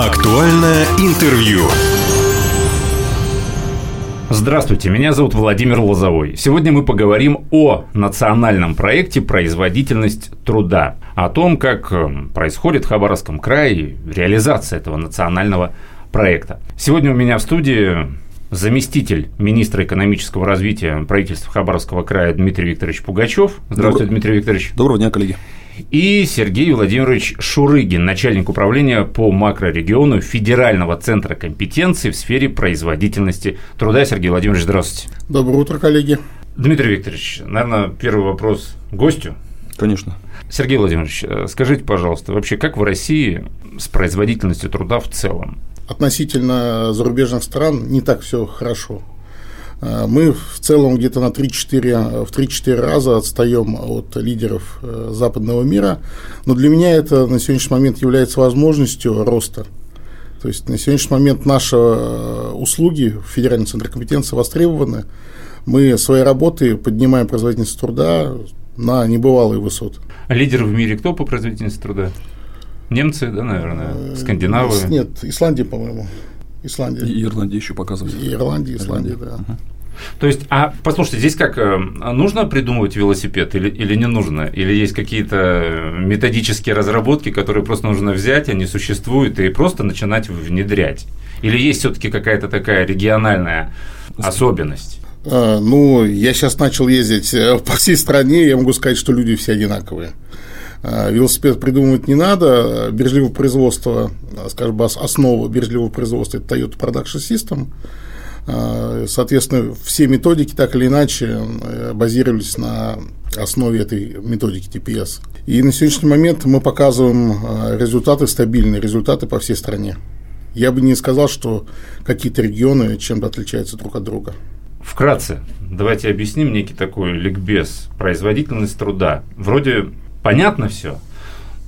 Актуальное интервью. Здравствуйте, меня зовут Владимир Лозовой. Сегодня мы поговорим о национальном проекте «Производительность труда», о том, как э, происходит в Хабаровском крае реализация этого национального проекта. Сегодня у меня в студии заместитель министра экономического развития правительства Хабаровского края Дмитрий Викторович Пугачев. Здравствуйте, Добро... Дмитрий Викторович. Доброго дня, коллеги. И Сергей Владимирович Шурыгин, начальник управления по макрорегиону Федерального центра компетенции в сфере производительности труда. Сергей Владимирович, здравствуйте. Доброе утро, коллеги. Дмитрий Викторович, наверное, первый вопрос гостю. Конечно. Сергей Владимирович, э, скажите, пожалуйста, вообще как в России с производительностью труда в целом? Относительно зарубежных стран не так все хорошо. Э, мы в целом где-то на 3-4, в 3-4 раза отстаем от лидеров э, западного мира, но для меня это на сегодняшний момент является возможностью роста. То есть на сегодняшний момент наши э, услуги в Федеральном центре компетенции востребованы. Мы своей работой поднимаем производительность труда на небывалые высоты. А лидер в мире кто по производительности труда? Немцы, да, наверное, скандинавы? Нет, Исландия, по-моему. Исландия. И Ирландия еще показывает. И Ирландия, Исландия, да. Угу. То есть, а послушайте, здесь как э, нужно придумывать велосипед или, или не нужно? Или есть какие-то методические разработки, которые просто нужно взять, они существуют, и просто начинать внедрять? Или есть все-таки какая-то такая региональная особенность? А, ну, я сейчас начал ездить э, по всей стране, я могу сказать, что люди все одинаковые. А, велосипед придумывать не надо. Бережливое производство, скажем, основа бережливого производства – это Toyota Production System. А, соответственно, все методики так или иначе э, базировались на основе этой методики TPS. И на сегодняшний момент мы показываем результаты стабильные, результаты по всей стране. Я бы не сказал, что какие-то регионы чем-то отличаются друг от друга. Вкратце, давайте объясним некий такой ликбез. Производительность труда. Вроде понятно все,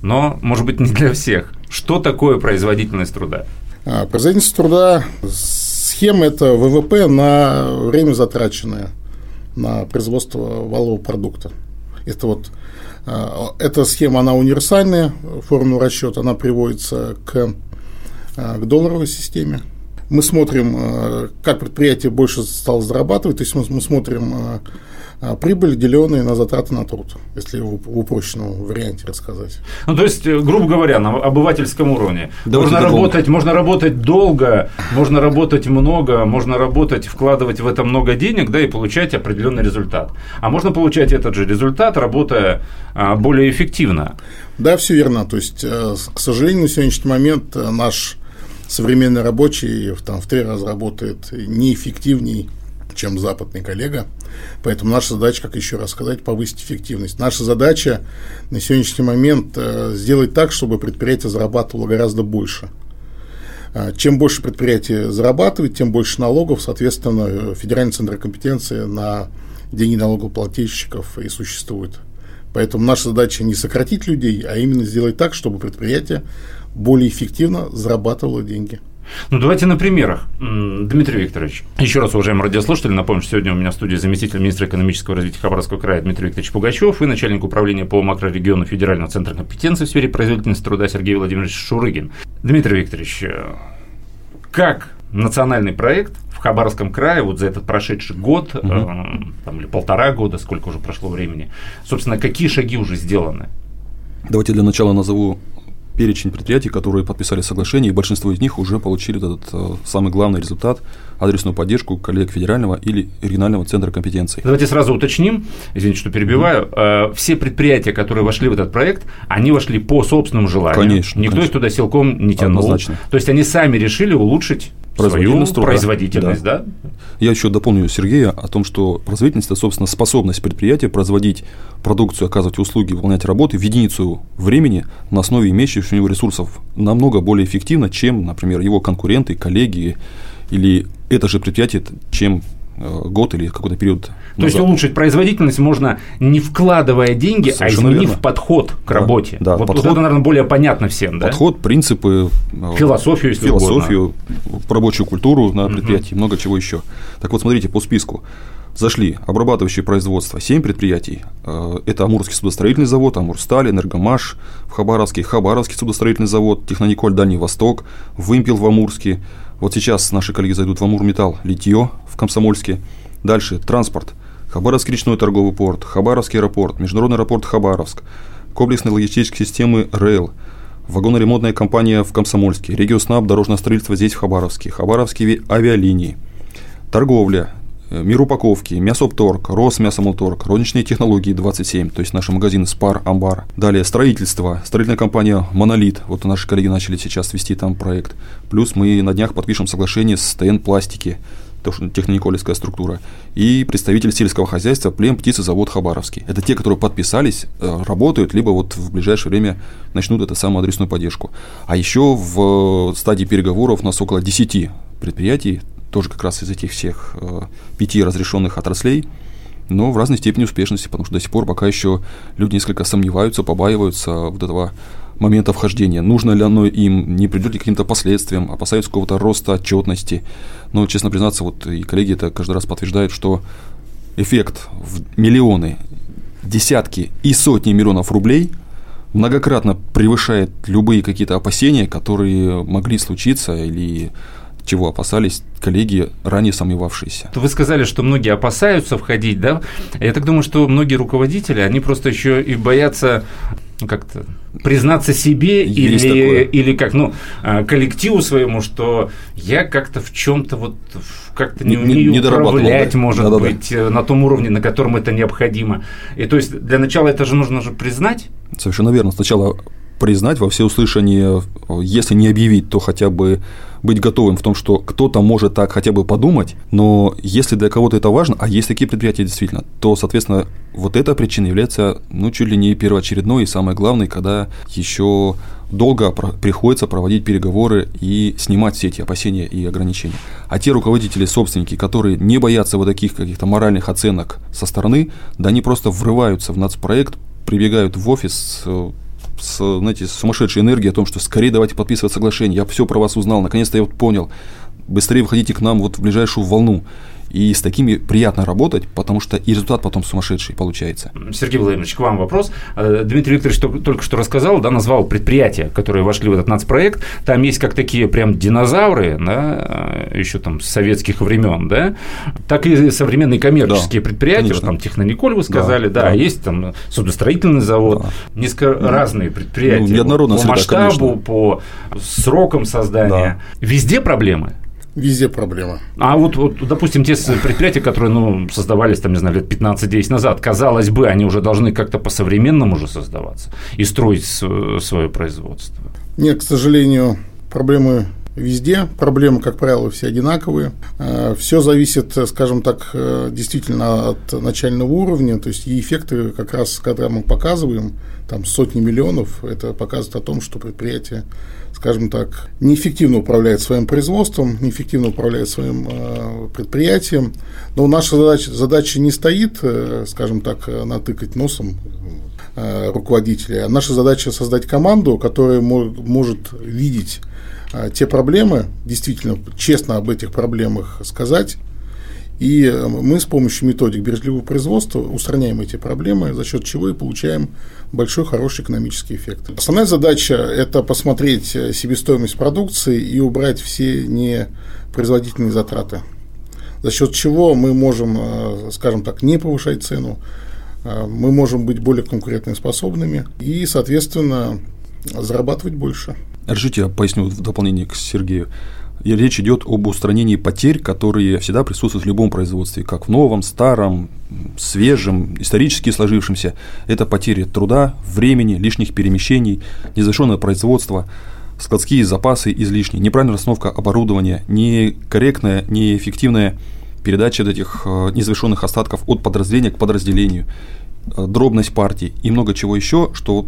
но, может быть, не для всех. Что такое производительность труда? А, производительность труда схема – это ВВП на время затраченное на производство валового продукта. Это вот а, эта схема, она универсальная, формула расчета, она приводится к, а, к долларовой системе. Мы смотрим, как предприятие больше стало зарабатывать, то есть мы, мы смотрим а прибыль, деленная на затраты на труд, если в, упрощенном варианте рассказать. Ну, то есть, э, грубо говоря, на обывательском уровне. Давайте можно работать, можно работать долго, можно работать много, можно работать, вкладывать в это много денег, да, и получать определенный результат. А можно получать этот же результат, работая а, более эффективно. Да, все верно. То есть, э, к сожалению, на сегодняшний момент э, наш современный рабочий там, в три раза работает неэффективней чем западный коллега. Поэтому наша задача, как еще раз сказать, повысить эффективность. Наша задача на сегодняшний момент э, сделать так, чтобы предприятие зарабатывало гораздо больше. А, чем больше предприятие зарабатывает, тем больше налогов, соответственно, э, федеральный центр компетенции на деньги налогоплательщиков и существует. Поэтому наша задача не сократить людей, а именно сделать так, чтобы предприятие более эффективно зарабатывало деньги. Ну, давайте на примерах. Дмитрий Викторович, еще раз, уважаемые радиослушатели, напомню, что сегодня у меня в студии заместитель министра экономического развития Хабаровского края Дмитрий Викторович Пугачев и начальник управления по макрорегиону Федерального центра компетенции в сфере производительности труда Сергей Владимирович Шурыгин. Дмитрий Викторович, э, как национальный проект в Хабаровском крае вот за этот прошедший год, угу. э, там, или полтора года, сколько уже прошло времени, собственно, какие шаги уже сделаны? Давайте для начала назову перечень предприятий, которые подписали соглашение, и большинство из них уже получили этот э, самый главный результат – адресную поддержку коллег федерального или регионального центра компетенции. Давайте сразу уточним, извините, что перебиваю, mm-hmm. все предприятия, которые вошли в этот проект, они вошли по собственному желанию. Конечно. Никто конечно. их туда силком не тянул. Однозначно. То есть они сами решили улучшить свою производительность, да. да? Я еще дополню Сергея о том, что производительность – это, собственно, способность предприятия производить продукцию, оказывать услуги, выполнять работы в единицу времени на основе имеющихся у него ресурсов намного более эффективно, чем, например, его конкуренты, коллеги или это же предприятие, чем год или какой-то период. То назад. есть улучшить производительность можно не вкладывая деньги, а Совершенно а изменив верно. подход к работе. Да, вот, подход, это, наверное, более понятно всем. Да? Подход, принципы, э, философию, если философию, угодно. рабочую культуру на предприятии, угу. много чего еще. Так вот, смотрите, по списку. Зашли обрабатывающее производство 7 предприятий. Э, это Амурский судостроительный завод, Амурсталь, Энергомаш в Хабаровске, Хабаровский судостроительный завод, Технониколь Дальний Восток, Вымпел в Амурске. Вот сейчас наши коллеги зайдут в Амурметалл, Литье в Комсомольске. Дальше транспорт. Хабаровский речной торговый порт, Хабаровский аэропорт, Международный аэропорт Хабаровск, комплексные логистические системы РЭЛ, вагоноремонтная компания в Комсомольске, Регионснаб, дорожное строительство здесь в Хабаровске, Хабаровские авиалинии, торговля, мир упаковки, Мясопторг, Росмясомолторг, Розничные технологии 27, то есть наши магазины Спар, Амбар. Далее строительство, строительная компания Монолит, вот наши коллеги начали сейчас вести там проект. Плюс мы на днях подпишем соглашение с ТН Пластики, технониколевская структура, и представитель сельского хозяйства Плем птицезавод Хабаровский. Это те, которые подписались, э, работают, либо вот в ближайшее время начнут эту самую адресную поддержку. А еще в стадии переговоров у нас около 10 предприятий, тоже как раз из этих всех э, пяти разрешенных отраслей, но в разной степени успешности, потому что до сих пор пока еще люди несколько сомневаются, побаиваются вот этого момента вхождения. Нужно ли оно им, не придет ли к каким-то последствиям, опасаются какого-то роста отчетности. Но, честно признаться, вот и коллеги это каждый раз подтверждают, что эффект в миллионы, десятки и сотни миллионов рублей многократно превышает любые какие-то опасения, которые могли случиться или чего опасались коллеги, ранее сомневавшиеся. Вы сказали, что многие опасаются входить, да? Я так думаю, что многие руководители, они просто еще и боятся ну, как-то признаться себе или, или как, ну, а, коллективу своему, что я как-то в чем-то вот как-то не, не умею не управлять, да. может да, быть, да. Э, на том уровне, на котором это необходимо. И то есть для начала это же нужно же признать. Совершенно верно. Сначала признать во всеуслышание, если не объявить, то хотя бы быть готовым в том, что кто-то может так хотя бы подумать, но если для кого-то это важно, а есть такие предприятия действительно, то, соответственно, вот эта причина является, ну, чуть ли не первоочередной и самое главное, когда еще долго приходится проводить переговоры и снимать все эти опасения и ограничения. А те руководители, собственники, которые не боятся вот таких каких-то моральных оценок со стороны, да они просто врываются в нацпроект, прибегают в офис, с, знаете, сумасшедшей энергией о том, что скорее давайте подписывать соглашение, я все про вас узнал, наконец-то я вот понял, быстрее выходите к нам вот в ближайшую волну. И с такими приятно работать, потому что и результат потом сумасшедший получается. Sергей Владимирович, к вам вопрос. Э, Дмитрий Викторович только что рассказал, да, назвал предприятия, которые вошли в этот нацпроект. Там есть как такие прям динозавры, да, э, еще там с советских времен, да, так и современные коммерческие да, предприятия, конечно. там Технониколь вы сказали, да, да, да. есть там судостроительный завод, да. несколько ну, разные предприятия ну, по масштабу, конечно. по срокам создания. Да. Везде проблемы. Везде проблема. А вот, вот, допустим, те предприятия, которые ну, создавались, там, не знаю, лет 15-10 назад, казалось бы, они уже должны как-то по-современному уже создаваться и строить свое производство. Нет, к сожалению, проблемы везде. Проблемы, как правило, все одинаковые. Э, все зависит, скажем так, э, действительно от начального уровня. То есть и эффекты, как раз, когда мы показываем, там сотни миллионов, это показывает о том, что предприятие скажем так, неэффективно управляет своим производством, неэффективно управляет своим э, предприятием. Но наша задача, задача не стоит, э, скажем так, натыкать носом э, руководителя. Наша задача создать команду, которая может видеть те проблемы, действительно честно об этих проблемах сказать, и э, мы с помощью методик бережливого производства устраняем эти проблемы, за счет чего и получаем большой хороший экономический эффект. Основная задача – это посмотреть э, себестоимость продукции и убрать все непроизводительные затраты, за счет чего мы можем, э, скажем так, не повышать цену, мы можем быть более конкурентоспособными и, соответственно, зарабатывать больше. Разрешите я поясню в дополнение к Сергею. И речь идет об устранении потерь, которые всегда присутствуют в любом производстве, как в новом, старом, свежем, исторически сложившемся. Это потери труда, времени, лишних перемещений, незавершенное производство, складские запасы излишние, неправильная расстановка оборудования, некорректная, неэффективная передача этих э, незавершенных остатков от подразделения к подразделению, э, дробность партий и много чего еще, что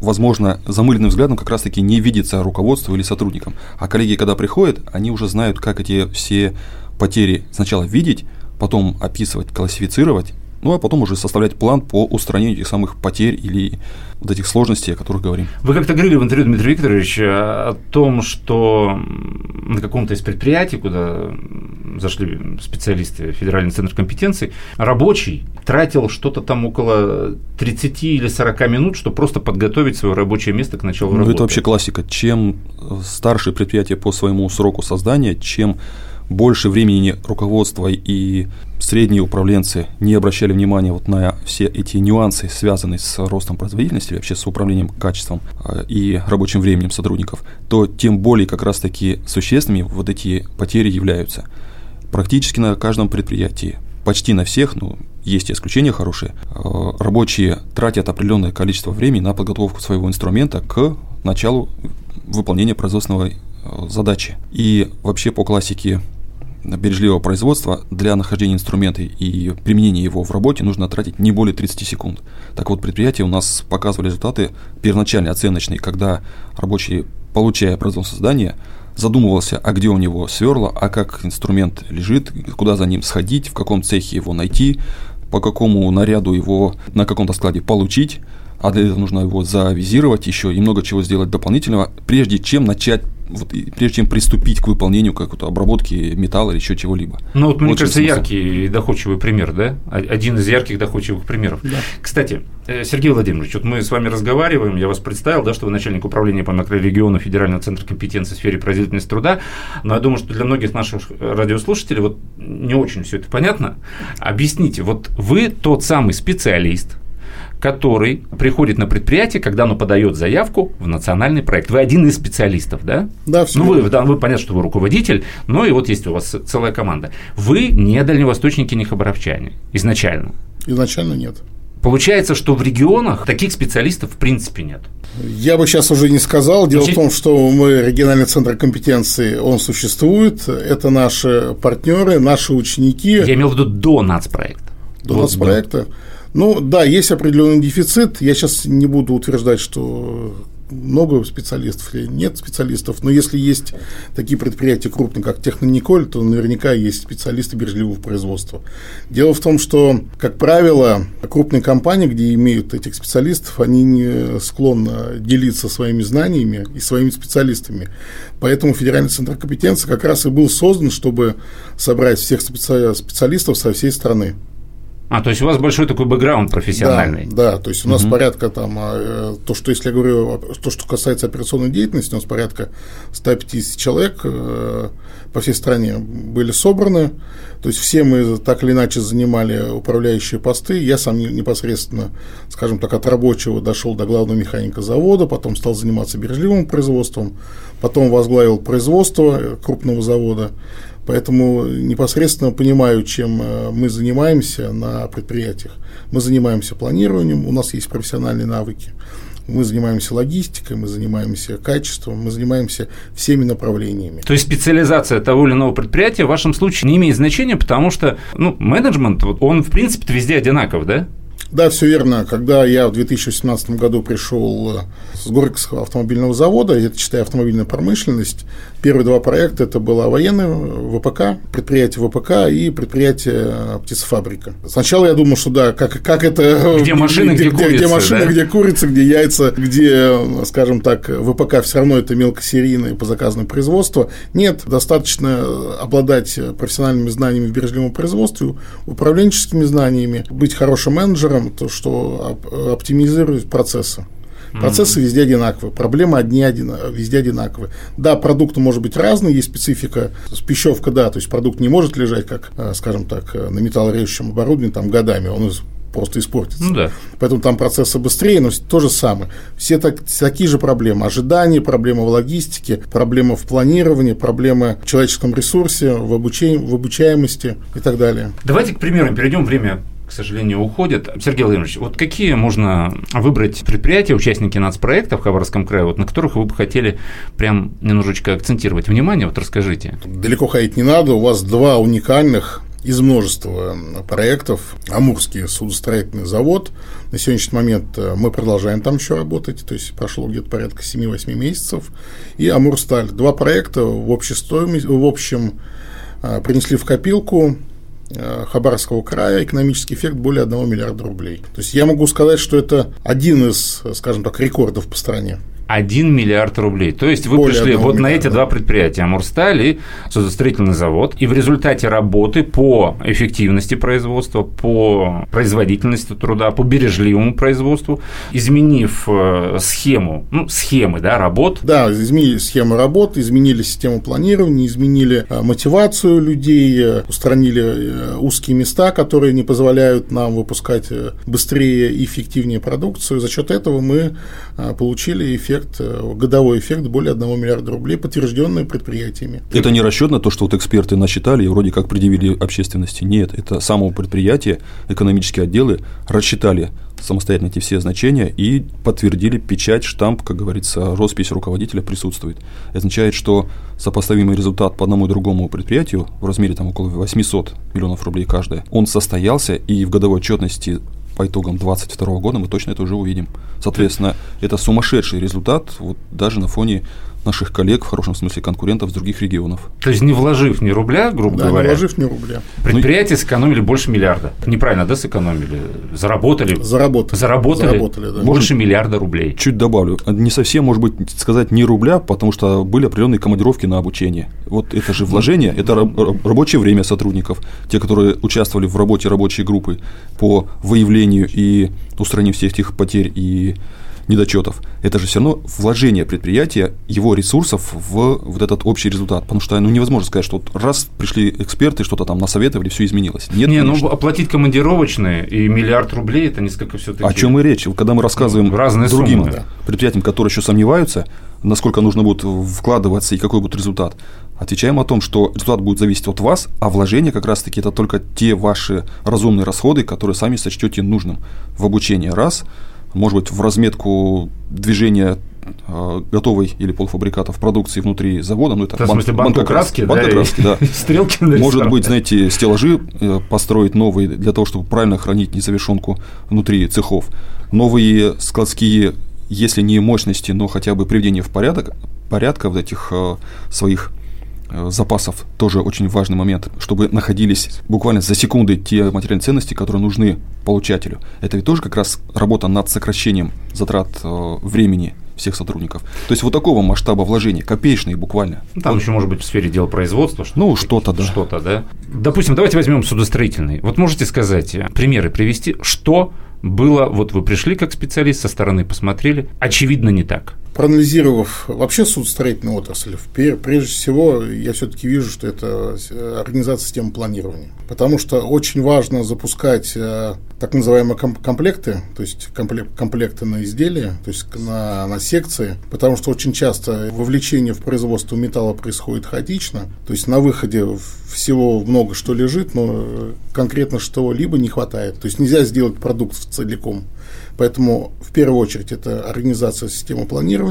возможно, замыленным взглядом как раз-таки не видится руководству или сотрудникам. А коллеги, когда приходят, они уже знают, как эти все потери сначала видеть, потом описывать, классифицировать, ну а потом уже составлять план по устранению этих самых потерь или вот этих сложностей, о которых говорим. Вы как-то говорили в интервью, Дмитрий Викторович, о том, что на каком-то из предприятий, куда зашли специалисты Федеральный центр компетенций, рабочий тратил что-то там около 30 или 40 минут, чтобы просто подготовить свое рабочее место к началу ну, работы. Это вообще классика. Чем старше предприятие по своему сроку создания, чем больше времени руководство и средние управленцы не обращали внимания вот на все эти нюансы, связанные с ростом производительности, вообще с управлением качеством а, и рабочим временем сотрудников, то тем более как раз-таки существенными вот эти потери являются. Практически на каждом предприятии, почти на всех, ну, есть исключения хорошие, а, рабочие тратят определенное количество времени на подготовку своего инструмента к началу выполнения производственного а, задачи. И вообще по классике бережливого производства для нахождения инструмента и применения его в работе нужно тратить не более 30 секунд. Так вот, предприятия у нас показывали результаты первоначальные, оценочные, когда рабочий, получая производство здания, задумывался, а где у него сверло, а как инструмент лежит, куда за ним сходить, в каком цехе его найти, по какому наряду его на каком-то складе получить, а для этого нужно его завизировать еще и много чего сделать дополнительного, прежде чем начать вот, прежде чем приступить к выполнению какой-то обработки металла или еще чего-либо. Ну, вот, мне Очень кажется, смысл. яркий и доходчивый пример, да? Один из ярких доходчивых примеров. Да. Кстати, э, Сергей Владимирович, вот мы с вами разговариваем, я вас представил, да, что вы начальник управления по макрорегиону Федерального центра компетенции в сфере производительности труда, но я думаю, что для многих наших радиослушателей вот не очень все это понятно. Объясните, вот вы тот самый специалист, который приходит на предприятие, когда оно подает заявку в национальный проект. Вы один из специалистов, да? Да, все. Ну, вы, да, вы понятно, что вы руководитель, но и вот есть у вас целая команда. Вы не дальневосточники, не хабаровчане изначально. Изначально нет. Получается, что в регионах таких специалистов в принципе нет. Я бы сейчас уже не сказал. Дело Значит... в том, что мы региональный центр компетенции, он существует. Это наши партнеры, наши ученики. Я имел в виду до нацпроекта. До вот, нацпроекта. До. Ну да, есть определенный дефицит. Я сейчас не буду утверждать, что много специалистов или нет специалистов, но если есть такие предприятия крупные, как Технониколь, то наверняка есть специалисты бережливого производства. Дело в том, что, как правило, крупные компании, где имеют этих специалистов, они не склонны делиться своими знаниями и своими специалистами. Поэтому Федеральный центр компетенции как раз и был создан, чтобы собрать всех специалистов со всей страны. А, то есть у вас большой такой бэкграунд профессиональный. Да, да то есть у нас угу. порядка там, а, то, что если я говорю, то, что касается операционной деятельности, у нас порядка 150 человек э, по всей стране были собраны. То есть все мы так или иначе занимали управляющие посты. Я сам непосредственно, скажем так, от рабочего дошел до главного механика завода, потом стал заниматься бережливым производством, потом возглавил производство крупного завода. Поэтому непосредственно понимаю, чем э, мы занимаемся на предприятиях. Мы занимаемся планированием, у нас есть профессиональные навыки. Мы занимаемся логистикой, мы занимаемся качеством, мы занимаемся всеми направлениями. То есть специализация того или иного предприятия в вашем случае не имеет значения, потому что ну, менеджмент, он в принципе везде одинаков, да? Да, все верно. Когда я в 2018 году пришел э, с Горьковского автомобильного завода, это читая автомобильная промышленность, первые два проекта это было военное ВПК, предприятие ВПК и предприятие э, птицефабрика. Сначала я думал, что да, как, как это... Где машины, где, где, где, где машины, да? где курица, где яйца, где, скажем так, ВПК все равно это мелкосерийное по заказному производство. Нет, достаточно обладать профессиональными знаниями в бережливом производстве, управленческими знаниями, быть хорошим менеджером, то, что оптимизирует процессы. Процессы везде одинаковые, проблемы одни один, везде одинаковые. Да, продукты может быть разные, есть специфика, спещевка, да, то есть продукт не может лежать, как, э, скажем так, э, на металлорежущем оборудовании там годами, он просто испортится. Ну, да. Поэтому там процессы быстрее, но то же самое. Все так, такие же проблемы. Ожидания, проблемы в логистике, проблемы в планировании, проблемы в человеческом ресурсе, в, обучении, в обучаемости и так далее. Давайте к примерам перейдем. Время к сожалению, уходят. Сергей Владимирович, вот какие можно выбрать предприятия, участники нацпроекта в Хабаровском крае, вот на которых вы бы хотели прям немножечко акцентировать внимание, вот расскажите. Далеко ходить не надо, у вас два уникальных из множества проектов. Амурский судостроительный завод. На сегодняшний момент э, мы продолжаем там еще работать, то есть прошло где-то порядка 7-8 месяцев. И Амурсталь. Два проекта в общей стоимости, в общем, э, принесли в копилку Хабаровского края экономический эффект более 1 миллиарда рублей. То есть я могу сказать, что это один из, скажем так, рекордов по стране. 1 миллиард рублей. То есть вы Более пришли вот на миллиарда. эти два предприятия, Амурсталь и судостроительный завод, и в результате работы по эффективности производства, по производительности труда, по бережливому производству, изменив э, схему, ну, схемы, да, работ, Да, изменили схемы работы, изменили систему планирования, изменили э, мотивацию людей, э, устранили узкие места, которые не позволяют нам выпускать быстрее и эффективнее продукцию. За счет этого мы получили эффект, э, годовой эффект более 1 миллиарда рублей, подтвержденный предприятиями. Это не расчет на то, что вот эксперты насчитали и вроде как предъявили общественности. Нет, это самого предприятия, экономические отделы рассчитали самостоятельно эти все значения и подтвердили печать, штамп, как говорится, роспись руководителя присутствует. Это означает, что сопоставимый результат по одному и другому предприятию в размере там около 800 миллионов рублей каждое, он состоялся и в годовой отчетности по итогам 2022 года мы точно это уже увидим. Соответственно, это сумасшедший результат вот даже на фоне наших коллег, в хорошем смысле конкурентов с других регионов. то есть не вложив ни рубля, грубо Да, не говоря, вложив ни рубля. предприятия сэкономили больше миллиарда. Неправильно, да, сэкономили? Заработали? Заработали. Заработали, Заработали, да. больше миллиарда рублей. Чуть добавлю, не совсем, может быть, сказать не рубля, потому что были определенные командировки на обучение. Вот это же вложение, это раб- раб- рабочее время сотрудников, те, которые участвовали в работе рабочей группы по выявлению и устранению всех этих потерь и недочетов. Это же все равно вложение предприятия, его ресурсов в вот этот общий результат. Потому что ну, невозможно сказать, что вот раз пришли эксперты, что-то там насоветовали, все изменилось. Нет, не, конечно. ну оплатить командировочные и миллиард рублей это несколько все-таки. О чем и речь? Когда мы рассказываем Ну, разные другим суммы, да. предприятиям, которые еще сомневаются, насколько нужно будет вкладываться и какой будет результат, отвечаем о том, что результат будет зависеть от вас, а вложения как раз-таки это только те ваши разумные расходы, которые сами сочтете нужным в обучение. Раз, может быть, в разметку движения э, готовой или полуфабрикатов продукции внутри завода, ну это Это, в смысле, банку краски, да, банка и- краски, да. стрелки Может нарисовать. быть, знаете, стеллажи э, построить новые для того, чтобы правильно хранить несовершенку внутри цехов. Новые складские, если не мощности, но хотя бы приведение в порядок, порядка вот этих э, своих запасов тоже очень важный момент, чтобы находились буквально за секунды те материальные ценности, которые нужны получателю. Это ведь тоже как раз работа над сокращением затрат э, времени всех сотрудников. То есть вот такого масштаба вложений, копеечные буквально. Ну, Там еще может быть в сфере дел производства. что- Ну, что-то, да. Что-то, да. Допустим, давайте возьмем судостроительный. Вот можете сказать, э, примеры привести, что было, вот вы пришли как специалист, со стороны посмотрели, очевидно не так. Проанализировав вообще судостроительную отрасль, впе- прежде всего я все-таки вижу, что это с- организация системы планирования. Потому что очень важно запускать э, так называемые ком- комплекты, то есть комплек- комплекты на изделия, то есть на, на секции, потому что очень часто вовлечение в производство металла происходит хаотично, то есть на выходе всего много что лежит, но э, конкретно что либо не хватает. То есть нельзя сделать продукт целиком. Поэтому в первую очередь это организация системы планирования.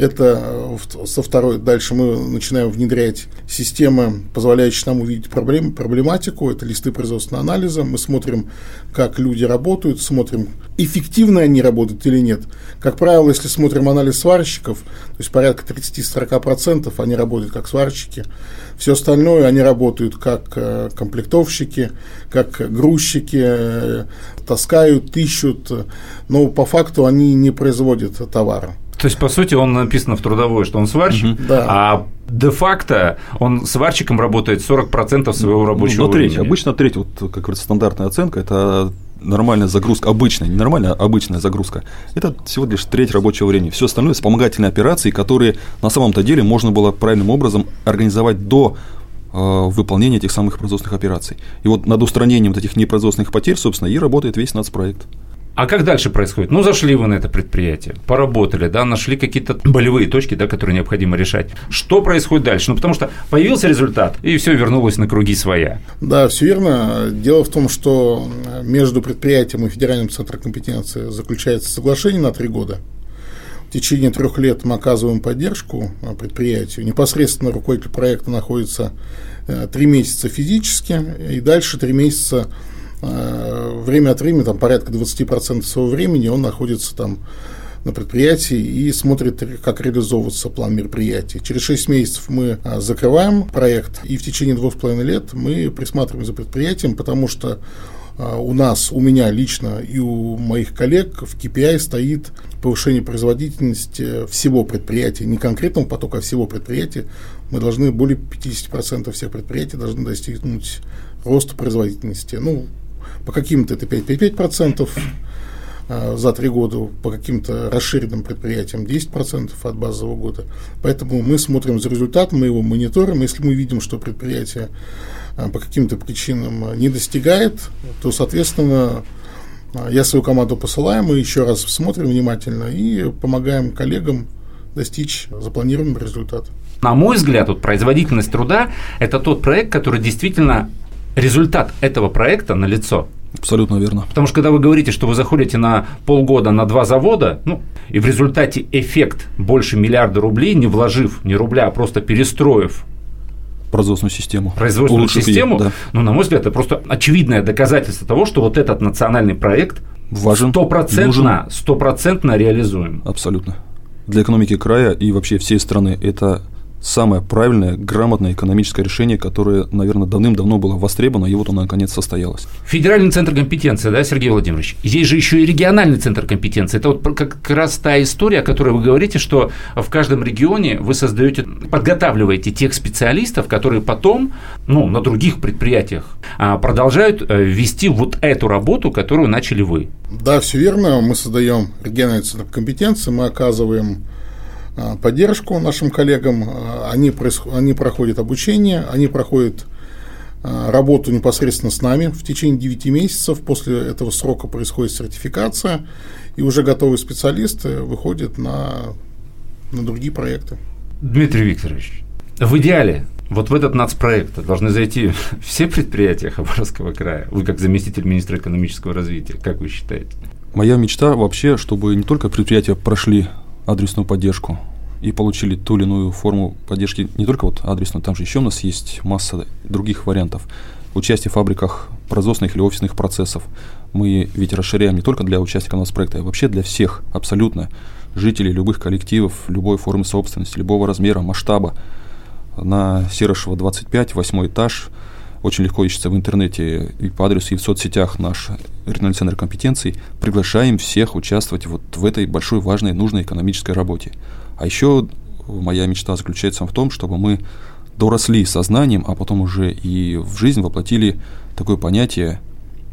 Это э, со второй дальше мы начинаем внедрять системы, позволяющие нам увидеть проблем, проблематику. Это листы производственного анализа. Мы смотрим, как люди работают, смотрим, эффективно они работают или нет. Как правило, если смотрим анализ сварщиков, то есть порядка 30-40% они работают как сварщики. Все остальное они работают как э, комплектовщики, как грузчики, э, таскают, ищут, но по факту они не производят товара. То есть, по сути, он написано в трудовой, что он сварщик, Да. а де-факто он сварщиком работает 40% своего рабочего Ну, на треть. времени. Обычно треть, вот, как говорится, стандартная оценка, это нормальная загрузка, обычная, не нормальная, а обычная загрузка. Это всего лишь треть рабочего времени. Все остальное вспомогательные операции, которые на самом-то деле можно было правильным образом организовать до э, выполнения этих самых производственных операций. И вот над устранением вот этих непроизводственных потерь, собственно, и работает весь нацпроект. А как дальше происходит? Ну, зашли вы на это предприятие, поработали, да, нашли какие-то болевые точки, да, которые необходимо решать. Что происходит дальше? Ну, потому что появился результат, и все вернулось на круги своя. Да, все верно. Дело в том, что между предприятием и Федеральным центром компетенции заключается соглашение на три года. В течение трех лет мы оказываем поддержку э, предприятию. Непосредственно руководитель проекта находится э, три месяца физически, и дальше три месяца время от времени, там порядка 20% своего времени он находится там на предприятии и смотрит, как реализовывается план мероприятий. Через 6 месяцев мы а, закрываем проект, и в течение двух с половиной лет мы присматриваем за предприятием, потому что а, у нас, у меня лично и у моих коллег в KPI стоит повышение производительности всего предприятия, не конкретного потока, а всего предприятия. Мы должны, более 50% всех предприятий должны достигнуть роста производительности. Ну, по каким-то это 5-5%, а, за три года по каким-то расширенным предприятиям 10% от базового года. Поэтому мы смотрим за результатом, мы его мониторим. Если мы видим, что предприятие а, по каким-то причинам не достигает, то, соответственно, а, я свою команду посылаю, мы еще раз смотрим внимательно и помогаем коллегам достичь запланированного результата. На мой взгляд, вот производительность труда – это тот проект, который действительно результат этого проекта на лицо. Абсолютно верно. Потому что когда вы говорите, что вы заходите на полгода на два завода, ну, и в результате эффект больше миллиарда рублей, не вложив ни рубля, а просто перестроив производственную систему. Производственную Улучшив систему, ее, да. ну, на мой взгляд, это просто очевидное доказательство того, что вот этот национальный проект важен, стопроцентно, стопроцентно реализуем. Абсолютно. Для экономики края и вообще всей страны это самое правильное, грамотное экономическое решение, которое, наверное, давным-давно было востребовано, и вот оно наконец состоялось. Федеральный центр компетенции, да, Сергей Владимирович? Есть же еще и региональный центр компетенции. Это вот как раз та история, о которой вы говорите, что в каждом регионе вы создаете, подготавливаете тех специалистов, которые потом, ну, на других предприятиях а, продолжают э, вести вот эту работу, которую начали вы. Да, все верно. Мы создаем региональный центр компетенции, мы оказываем поддержку нашим коллегам. А, они, они проходят обучение, они проходят а, работу непосредственно с нами в течение 9 месяцев. После этого срока происходит сертификация, и уже готовые специалисты выходят на, на другие проекты. Дмитрий Викторович, в идеале вот в этот нацпроект должны зайти все предприятия Хабаровского края. Вы как заместитель министра экономического развития, как вы считаете? Моя мечта вообще, чтобы не только предприятия прошли адресную поддержку и получили ту или иную форму поддержки, не только вот адресную, там же еще у нас есть масса других вариантов. Участие в фабриках производственных или офисных процессов. Мы ведь расширяем не только для участников нас проекта, а вообще для всех абсолютно жителей любых коллективов, любой формы собственности, любого размера, масштаба. На Серышева 25, восьмой этаж – очень легко ищется в интернете и по адресу, и в соцсетях наш региональный центр компетенций. Приглашаем всех участвовать вот в этой большой, важной, нужной экономической работе. А еще моя мечта заключается в том, чтобы мы доросли сознанием, а потом уже и в жизнь воплотили такое понятие,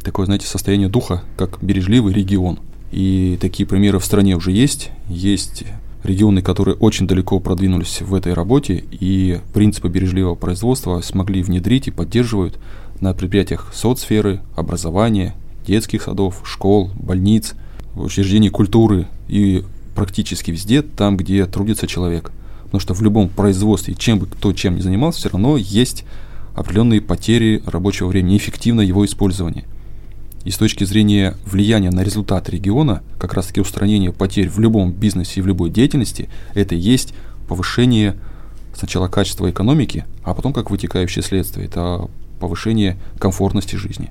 такое, знаете, состояние духа, как бережливый регион. И такие примеры в стране уже есть. Есть регионы, которые очень далеко продвинулись в этой работе и принципы бережливого производства смогли внедрить и поддерживают на предприятиях соцсферы, образования, детских садов, школ, больниц, учреждений культуры и практически везде, там, где трудится человек. Потому что в любом производстве, чем бы кто чем ни занимался, все равно есть определенные потери рабочего времени, эффективное его использование – и с точки зрения влияния на результат региона, как раз таки устранение потерь в любом бизнесе и в любой деятельности, это и есть повышение сначала качества экономики, а потом, как вытекающее следствие, это повышение комфортности жизни.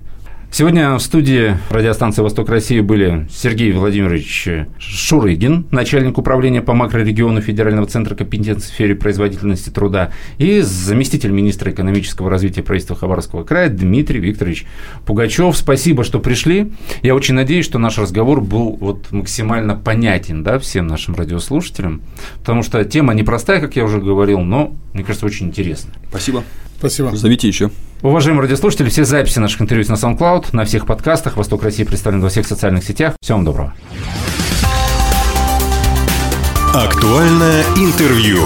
Сегодня в студии радиостанции «Восток России» были Сергей Владимирович Шурыгин, начальник управления по макрорегиону Федерального центра компетенции в сфере производительности труда, и заместитель министра экономического развития правительства Хабаровского края Дмитрий Викторович Пугачев. Спасибо, что пришли. Я очень надеюсь, что наш разговор был вот максимально понятен да, всем нашим радиослушателям, потому что тема непростая, как я уже говорил, но, мне кажется, очень интересная. Спасибо. Спасибо. Зовите еще. Уважаемые радиослушатели, все записи наших интервью на SoundCloud, на всех подкастах. Восток России представлен во всех социальных сетях. Всем доброго. Актуальное интервью.